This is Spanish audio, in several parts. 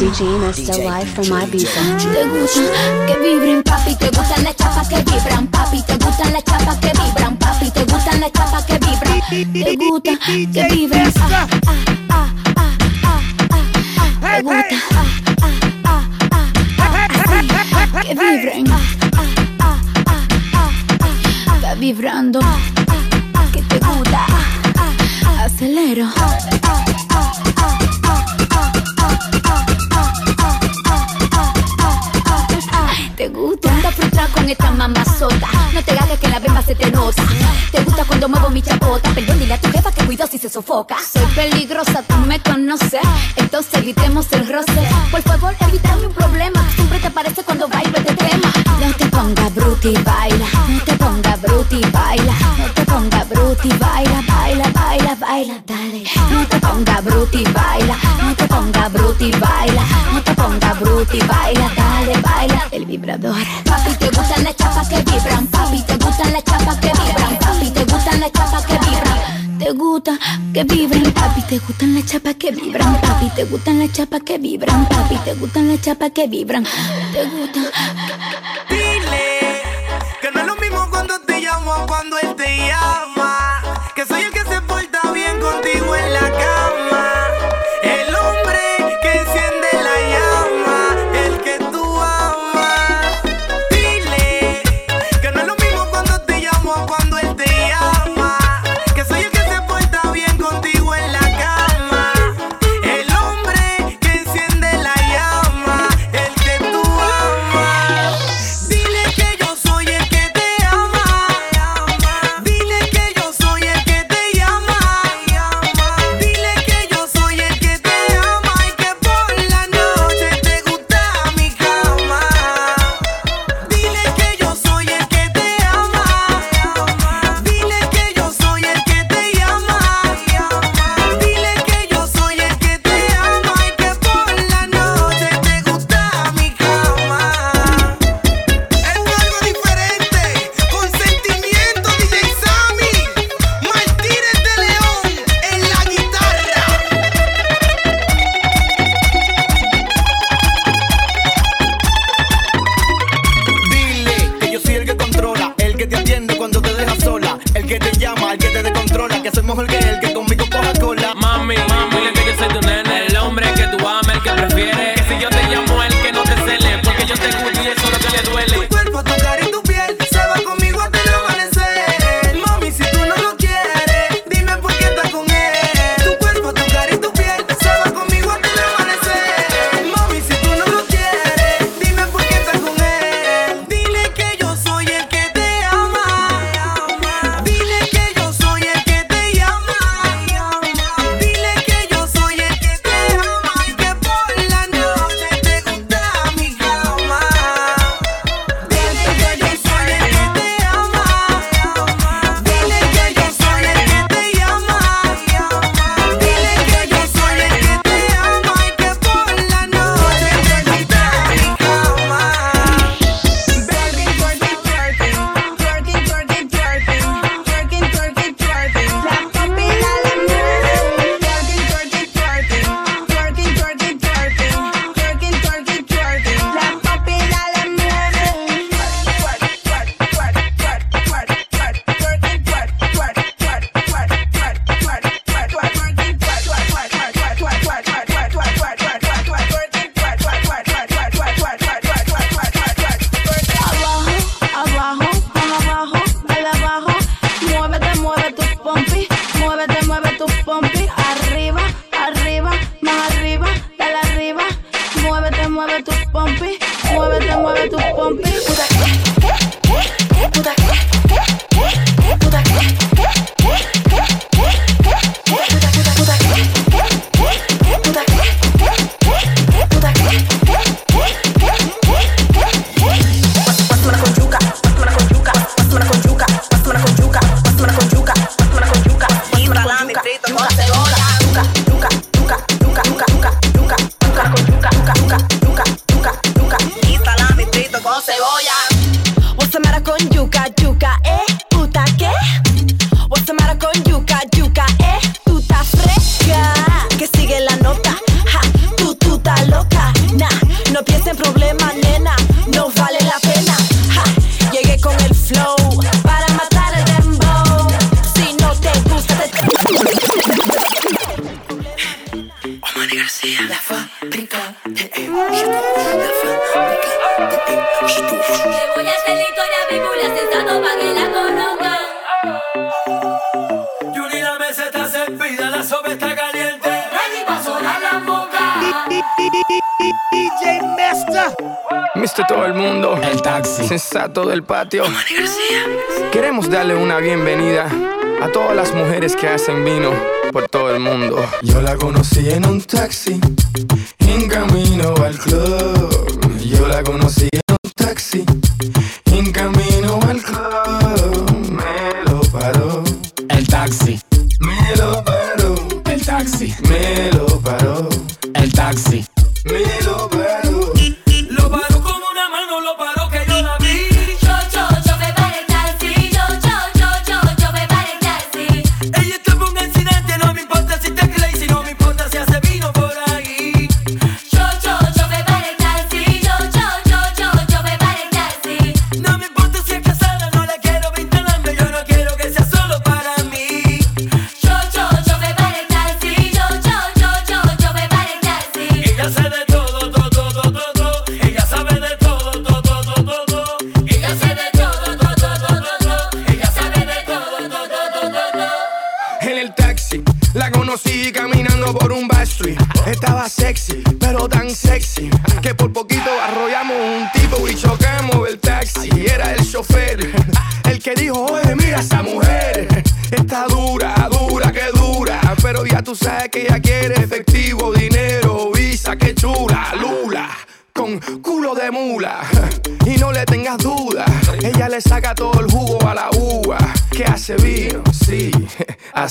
DJ live from Ibiza. Te gusta que vibren, papi, te gustan las chapas que vibran, papi, te gustan las chapas que vibran, papi, te gustan las chapas que vibran. Te gusta que vibren, ah, ah, ah, ah, ah, ah, ah. Te gusta, ah, ah, ah, ah, ah, que vibren, ah, ah, ah, ah, ah, ah. Está vibrando, que te gusta, acelero. Te gusta. Anda frustrada con esta mamazota No te hagas que la bemba se te nota. Te gusta cuando muevo mi chapota. Perdón, dile a tu jefa que cuido si se sofoca. Soy peligrosa, tú me conoces. Entonces evitemos el roce. Por favor, evítame un problema. Siempre te parece cuando bailo este tema. No te ponga bruti, baila. No te ponga bruti, baila. No te ponga bruti, baila. Baila, baila, baila, dale. No te ponga bruti, baila. No te ponga bruti, baila bruti, baila Dale, baila. El vibrador. Papi, te gustan las chapas que vibran. Papi, te gustan las chapas que vibran. Papi, te gustan las chapas que vibran. Te gusta que vibran Papi, te gustan las chapas que vibran. Papi, te gustan las chapas que vibran. Papi, te gustan las chapas que vibran. Te gusta todo el patio. Queremos darle una bienvenida a todas las mujeres que hacen vino por todo el mundo. Yo la conocí en un taxi, en camino al club. Yo la conocí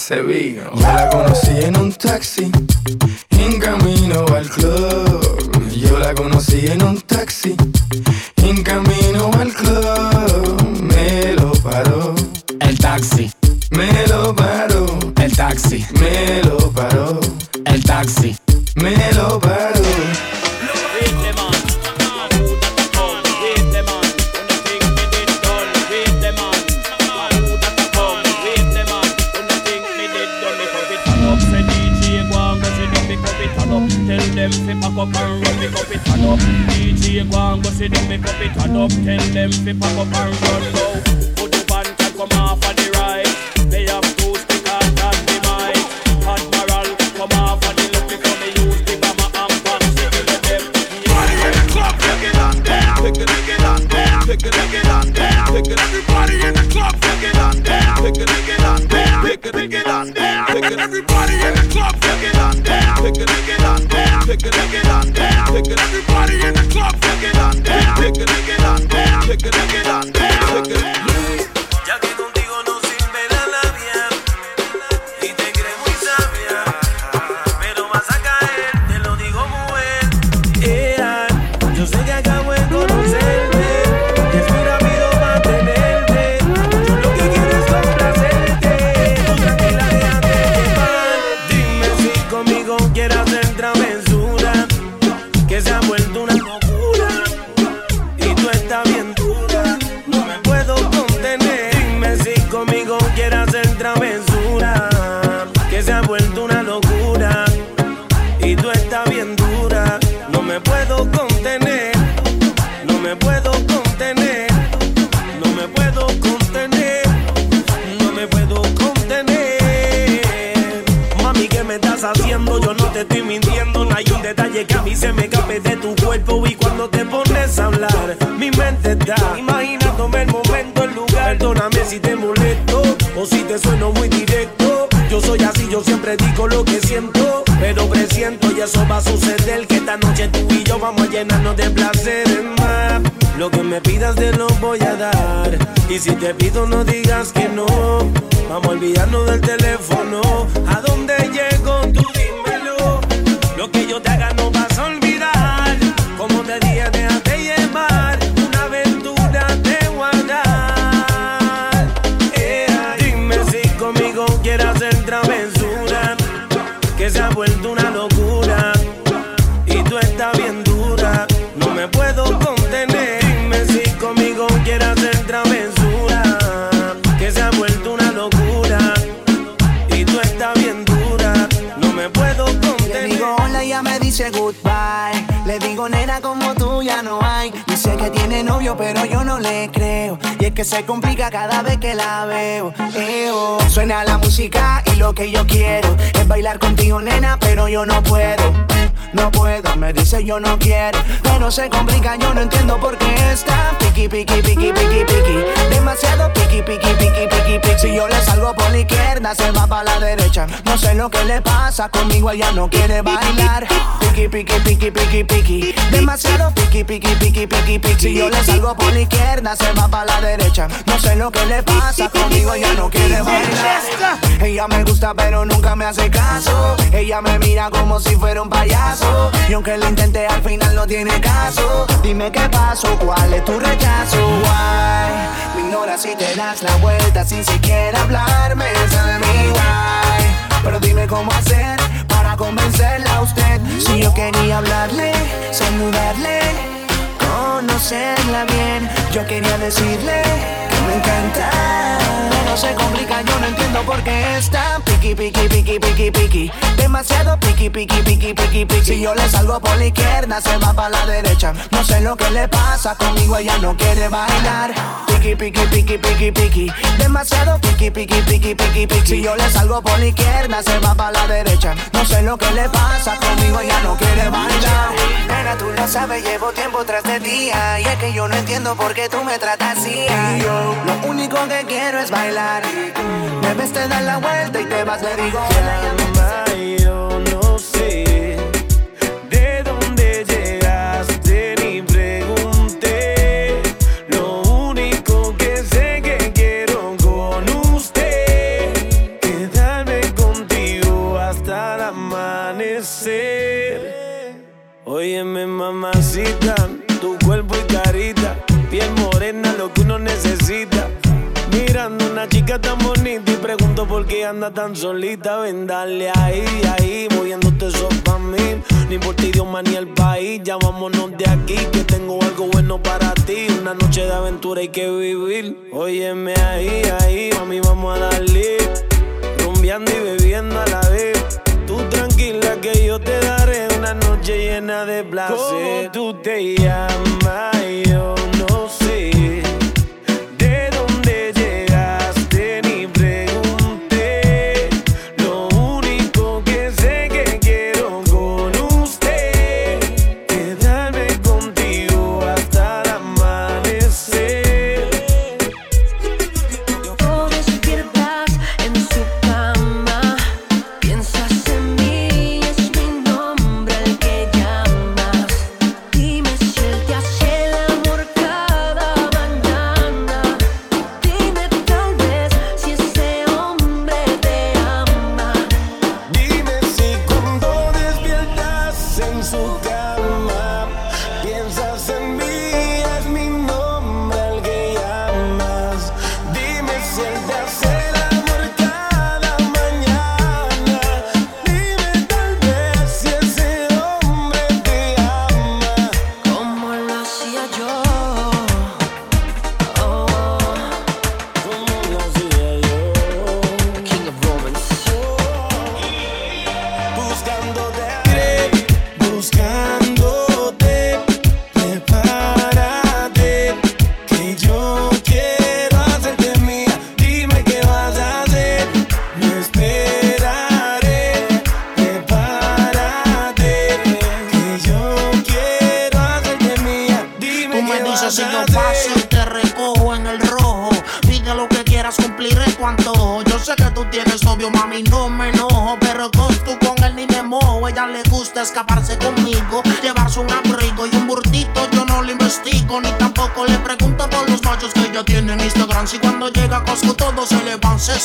se vino. eso va a suceder Que esta noche tú y yo vamos a llenarnos de placeres más Lo que me pidas te lo voy a dar Y si te pido no digas que no Vamos a olvidarnos del teléfono. Que se complica cada vez que la veo. Eo. Suena la música y lo que yo quiero es bailar contigo, nena, pero yo no puedo. No puedo, me dice yo no quiero, pero se complica, yo no entiendo por qué está piqui, piqui, piqui, piqui, piqui, demasiado piqui, piqui, piqui, piqui, piqui. Si yo le salgo por la izquierda, se va para la derecha. No sé lo que le pasa, conmigo ella no quiere bailar. Piqui, piqui, piqui, piqui, piqui, demasiado piqui, piqui, piqui, piqui, piqui. Si yo le salgo por la izquierda, se va para la derecha. No sé lo que le pasa, conmigo ella no quiere bailar. Ella me gusta, pero nunca me hace caso. Ella me mira como si fuera un payaso. Y aunque lo intenté, al final no tiene caso. Dime qué pasó, cuál es tu rechazo. Why? Me ignoras si te das la vuelta sin siquiera hablarme. Tell me why. Pero dime cómo hacer para convencerla a usted. Si yo quería hablarle, saludarle, conocerla bien. Yo quería decirle que me encanta. No se complica, yo no entiendo por qué está piqui, piqui, piqui, piqui, piqui. Demasiado piqui, piqui, piqui, piqui, piqui. Si yo le salgo por la izquierda, se va para la derecha. No sé lo que le pasa, conmigo ella no quiere bailar. Piqui, piqui, piqui, piqui, piqui. Demasiado piqui, piqui, piqui, piqui, piqui. Si yo le salgo por la izquierda, se va para la derecha. No sé lo que le pasa, conmigo ella no quiere bailar. Nena, tú lo sabes, llevo tiempo tras de día. Y es que yo no entiendo por qué tú me tratas así. Yo, lo único que quiero es bailar. Debes te dar la vuelta y te le digo. Yo no sé de dónde llegaste ni pregunté. Lo único que sé que quiero con usted quedarme contigo hasta el amanecer. Óyeme, mamacita, tu cuerpo y carita, piel morena, lo que uno necesita. Una chica tan bonita y pregunto por qué anda tan solita. Ven, dale ahí, ahí, moviéndote eso pa' mí. Ni por ti, idioma ni el país. Ya vámonos de aquí, que tengo algo bueno para ti. Una noche de aventura hay que vivir. Óyeme ahí, ahí, mami, vamos a darle. Rumbeando y bebiendo a la vez. Tú tranquila que yo te daré una noche llena de placer. ¿Cómo tú te llamas? Yo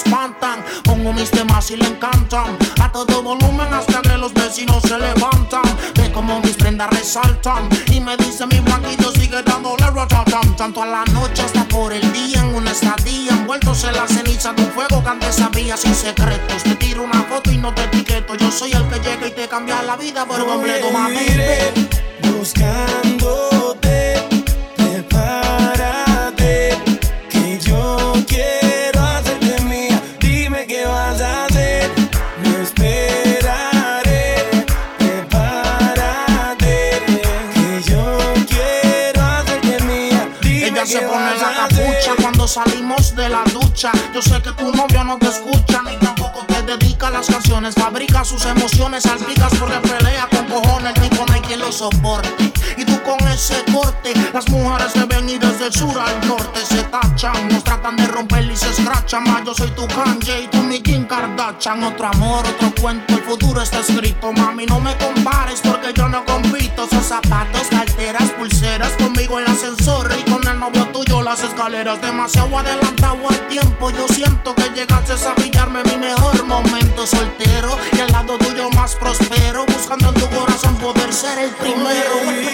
espantan. Pongo mis temas y le encantan. A todo volumen hasta que los vecinos se levantan. Ve como mis prendas resaltan. Y me dice mi blanquito sigue dándole ratatam. Tanto a la noche hasta por el día en una estadía. Envueltos en la ceniza de un fuego que antes sabía sin secretos. Te tiro una foto y no te etiqueto. Yo soy el que llega y te cambia la vida por completo, mami. Buscándote, Yo sé que tu novio no te escucha ni tampoco te dedica a las canciones. Fabrica sus emociones, salpicas porque pelea con cojones. Tipo no hay quien lo soporte. Y tú con ese corte, las mujeres te ven y desde el sur al norte se tachan. Nos tratan de romper y se escrachan. Más yo soy tu Kanye y tú mi Kim Kardashian. Otro amor, otro cuento, el futuro está escrito. Mami, no me compares porque yo no compito. Son zapatos, carteras, pulseras conmigo el ascensor y con el novio tuyo las escaleras. Demasiado adelantado tiempo. Yo siento que llegaste a pillarme mi mejor momento soltero y al lado tuyo más prospero. Buscando en tu corazón poder ser el primero.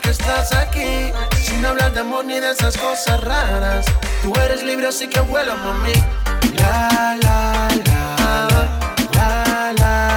que estás aquí Sin hablar de amor ni de esas cosas raras. Tú eres libre así que vuela, mami. La, la, la La, la, la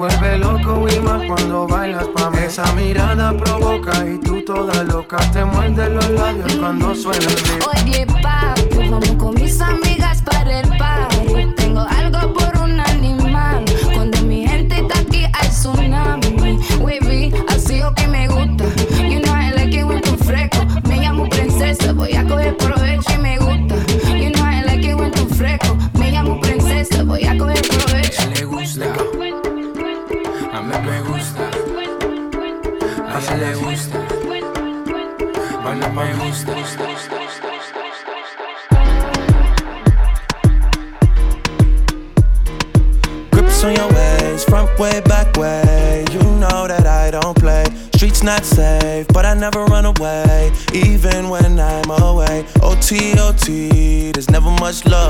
vuelve loco y más cuando bailas pa' mí. Esa mirada provoca y tú toda loca te muerde los labios cuando suena el beat. Oye, papi, vamos con mis amigas para el party. Tengo algo por much love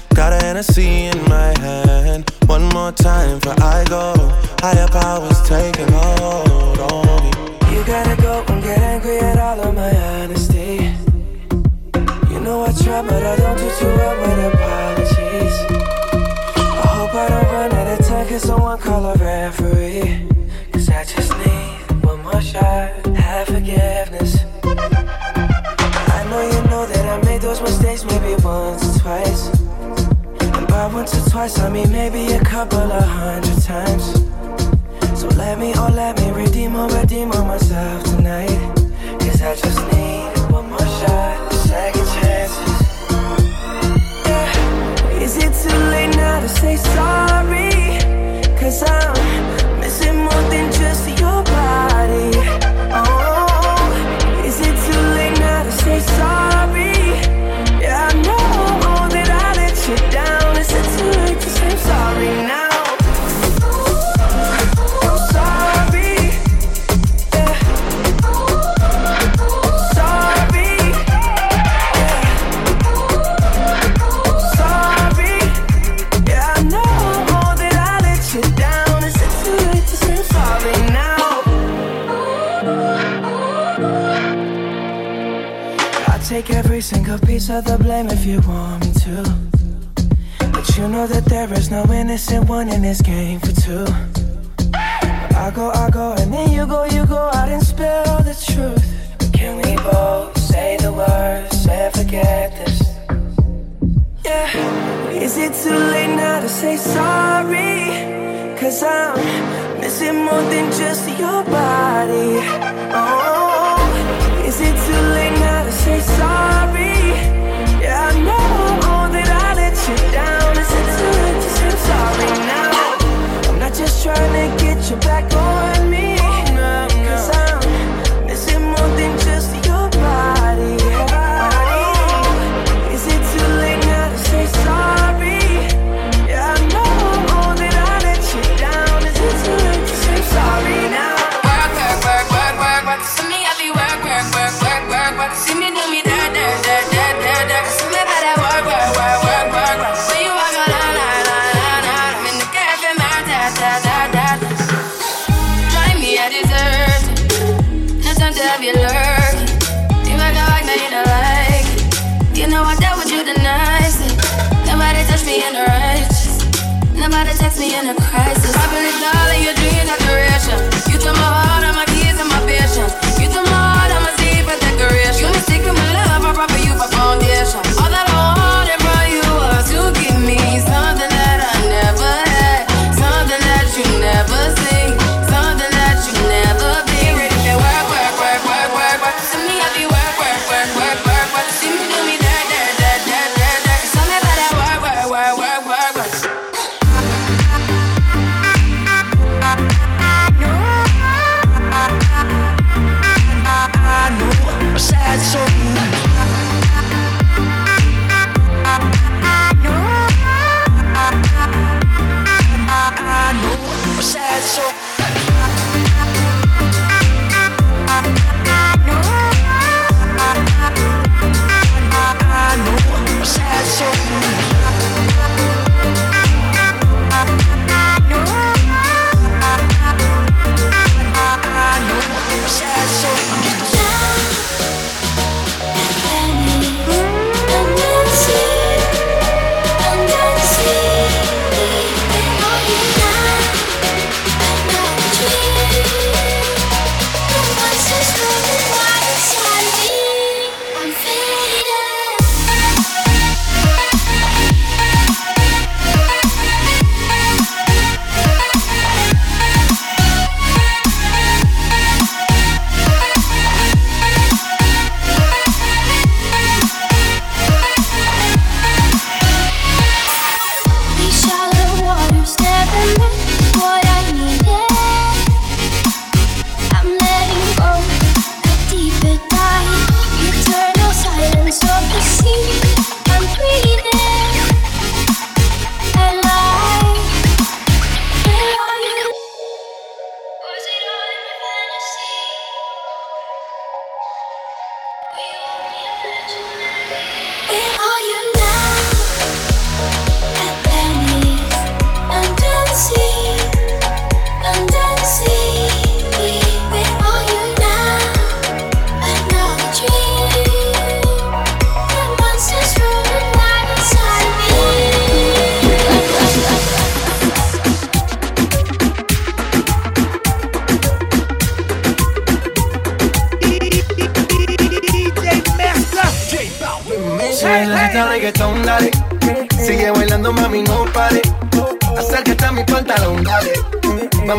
Got a Hennessy in my hand. One more time for I go. Higher powers taking hold on me. You gotta go and get angry at all of my honesty. You know I try, but I don't do too well with apologies. I hope I don't run out of time, cause someone call a referee. Cause I just need one more shot, have forgiveness. I know you know that I made those mistakes maybe once or twice once or twice, I mean maybe a couple of hundred times. So let me, oh let me redeem or redeem on myself tonight. Cause I just need one more shot.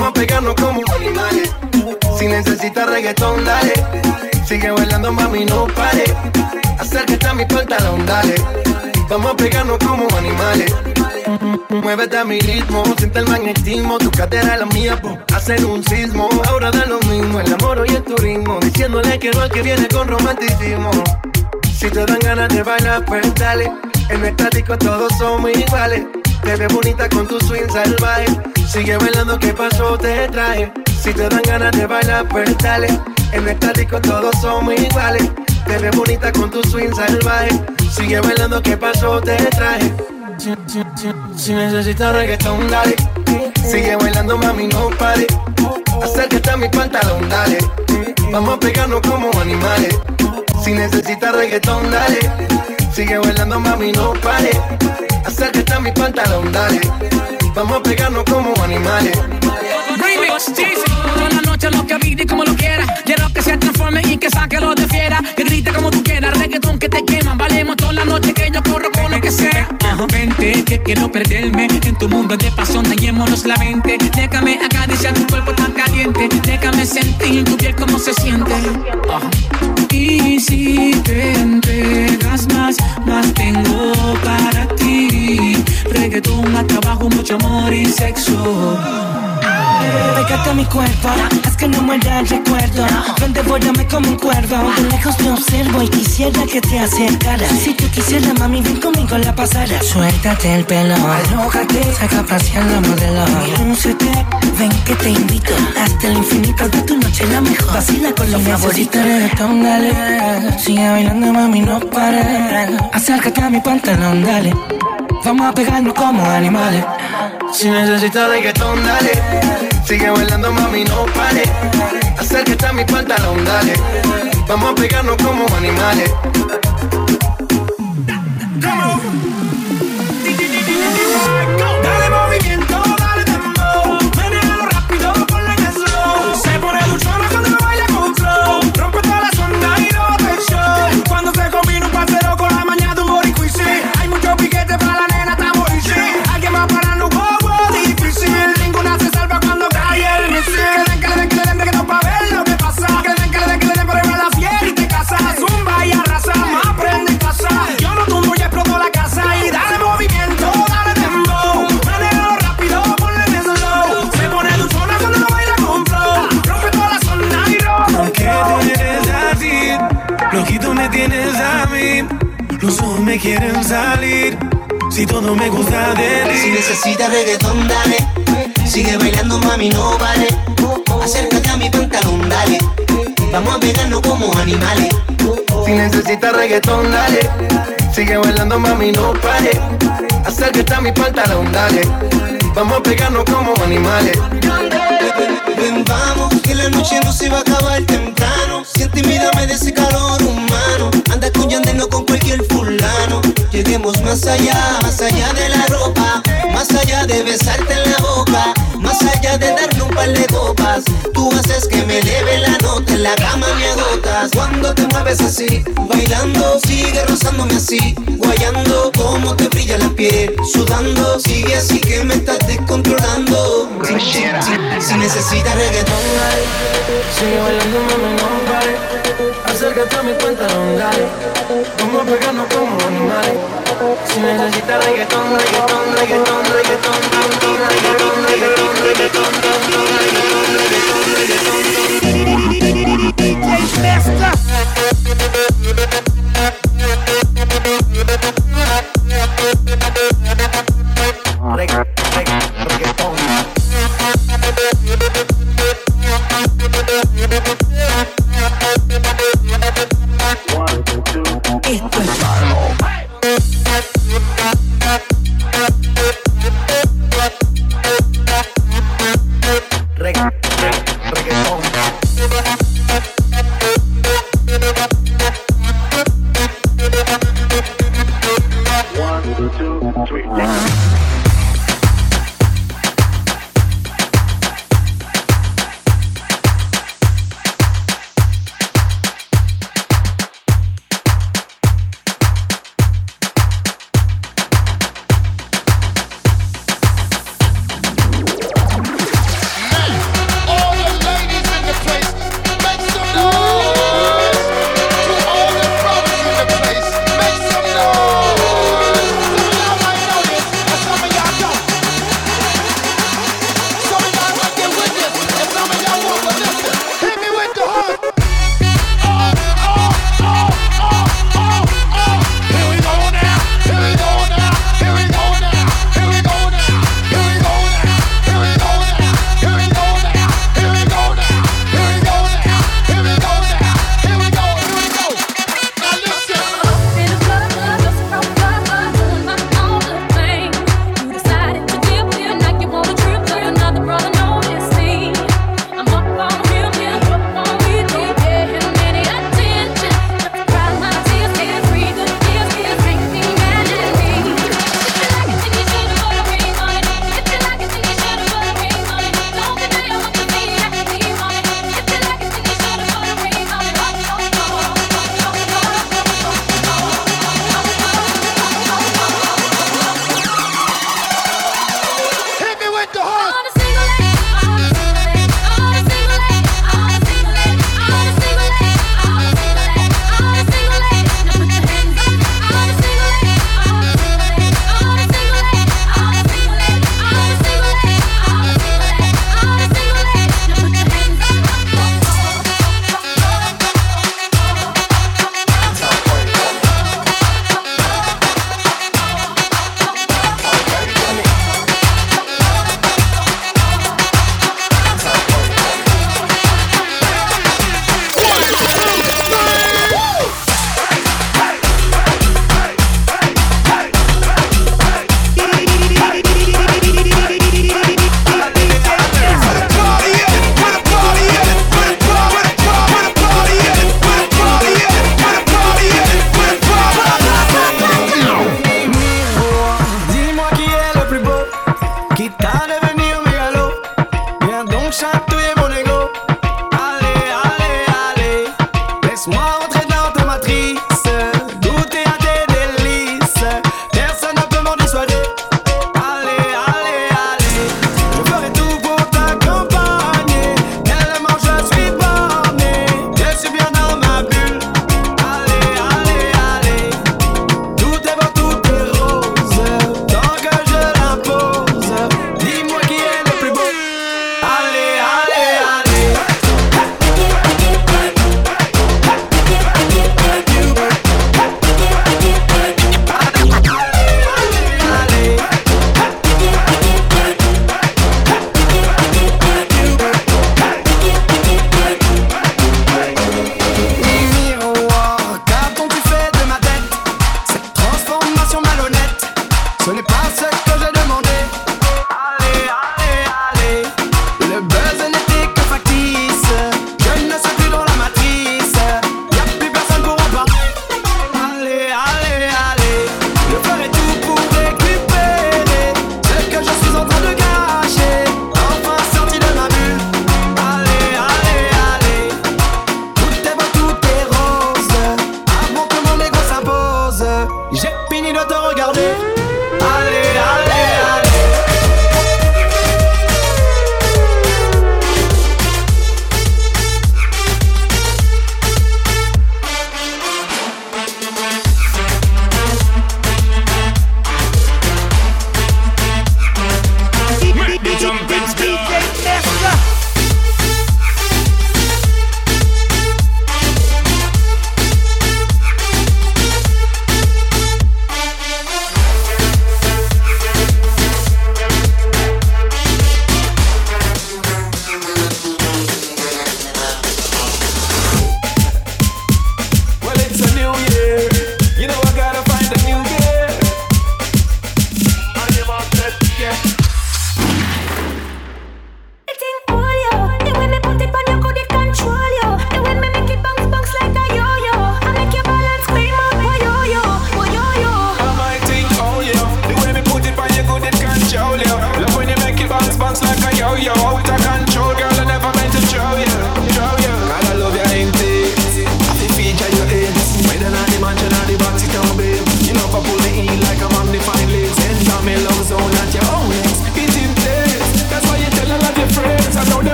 Vamos a pegarnos como animales. Si necesitas reggaetón, dale. Sigue bailando, mami, no pare. Acércate a mi pantalón, dale. Vamos a pegarnos como animales. Muévete a mi ritmo, siente el magnetismo. Tu cadera la mía, po, hacer un sismo. Ahora da lo mismo, el amor y el turismo. Diciéndole que no al que viene con romanticismo. Si te dan ganas de bailar, pues dale. En nuestra disco todos somos iguales. Te ves bonita con tu swing salvaje. Sigue bailando, ¿qué pasó? Te traje. Si te dan ganas de bailar, pues dale. En nuestra disco todos somos iguales. Te ves bonita con tu swing salvaje. Sigue bailando, ¿qué pasó? Te traje. Si necesitas reggaetón, dale. Sigue bailando, mami, no pare. Acércate a mi pantalón, dale. Vamos a pegarnos como animales. Si necesitas reggaetón, dale. Sigue bailando, mami, no pare. Acércate a mi pantalón, dale. Vamos a pegarnos como animales. Remix, Cheesy. Toda la noche lo que pide y como lo quiera. Quiero que se transforme y que saque lo de fiera. Que grite como tú quieras, reggaetón que te quema. Valemos toda la noche que yo corro con lo que sea. Vente, que quiero perderme en tu mundo de pasión. Dañémonos la mente. Déjame acariciar tu cuerpo tan caliente. Déjame sentir tu piel como se siente. Y si te entregas más, más tengo para ti. Reggaetón, más trabajo, mucho amor y sexo. Pégate a mi cuerpo, haz que no muera el recuerdo. Ven, devórame como un cuervo. De lejos te observo y quisiera que te acercaras. Si tú quisieras, mami, ven conmigo la pasada. Suéltate el pelo, alójate, saca a pasear la modelo. Lúcete, ven que te invito. Hasta el infinito de tu noche la mejor. Vacila con los favoritos. dale. Sigue bailando, mami, no pares. Acércate a mi pantalón, dale. Vamos a pegarnos como animales. Si necesitas reggaetón, dale. Sigue bailando, mami, no pare. Acércate a mi pantalón, dale. Vamos a pegarnos como animales. Dale Necesitas reggaetón, dale. Sigue bailando, mami, no vale. Acércate a mi pantalón, dale. Vamos a pegarnos como animales. Si necesitas reggaetón, dale. Sigue bailando, mami, no pare. Acércate a mi pantalón, dale. Vamos a pegarnos como animales. Ven, vamos, que la noche no se va a acabar temprano. Siente y mírame de ese calor humano. Yandel, no con cualquier fulano. Lleguemos más allá, más allá de la ropa. Más allá de besarte en la boca. Más allá de darle un par de copas. Tú haces que me eleve la nota. En la cama me agotas. Cuando te mueves así, bailando, sigue rozándome así. Guayando, como te brilla la piel. Sudando, sigue así que me estás descontrolando. Si, si- si- si necesitas reggaetón. Sigue bailando, mami, no pare. Acércate a mi pantalón, dale. Vamos a pegarnos como animales. Si necesitas reggaetón, reggaetón, reggaetón, reggaetón, reggaetón, reggaetón, reggaetón, reggaetón, reggaetón, reggaetón, reggaetón, Regga- regga- reggaetón. Esto es small.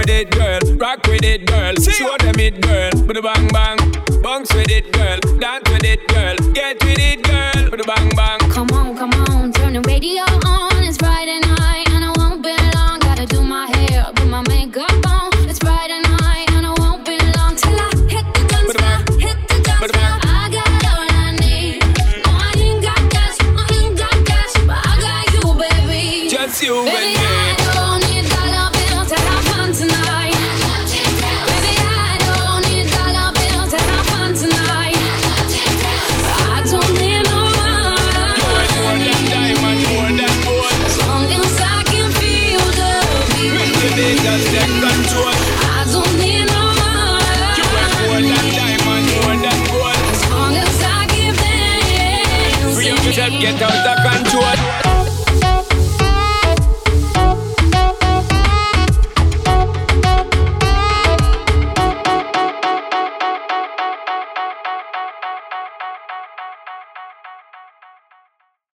with it, girl. Rock with it, girl. Show them it, girl. Put Bada bang bang. Bounce with it, girl. Dance with it, girl. Get with it, girl. Put Bada bang bang. Come on, come on. Turn the radio on.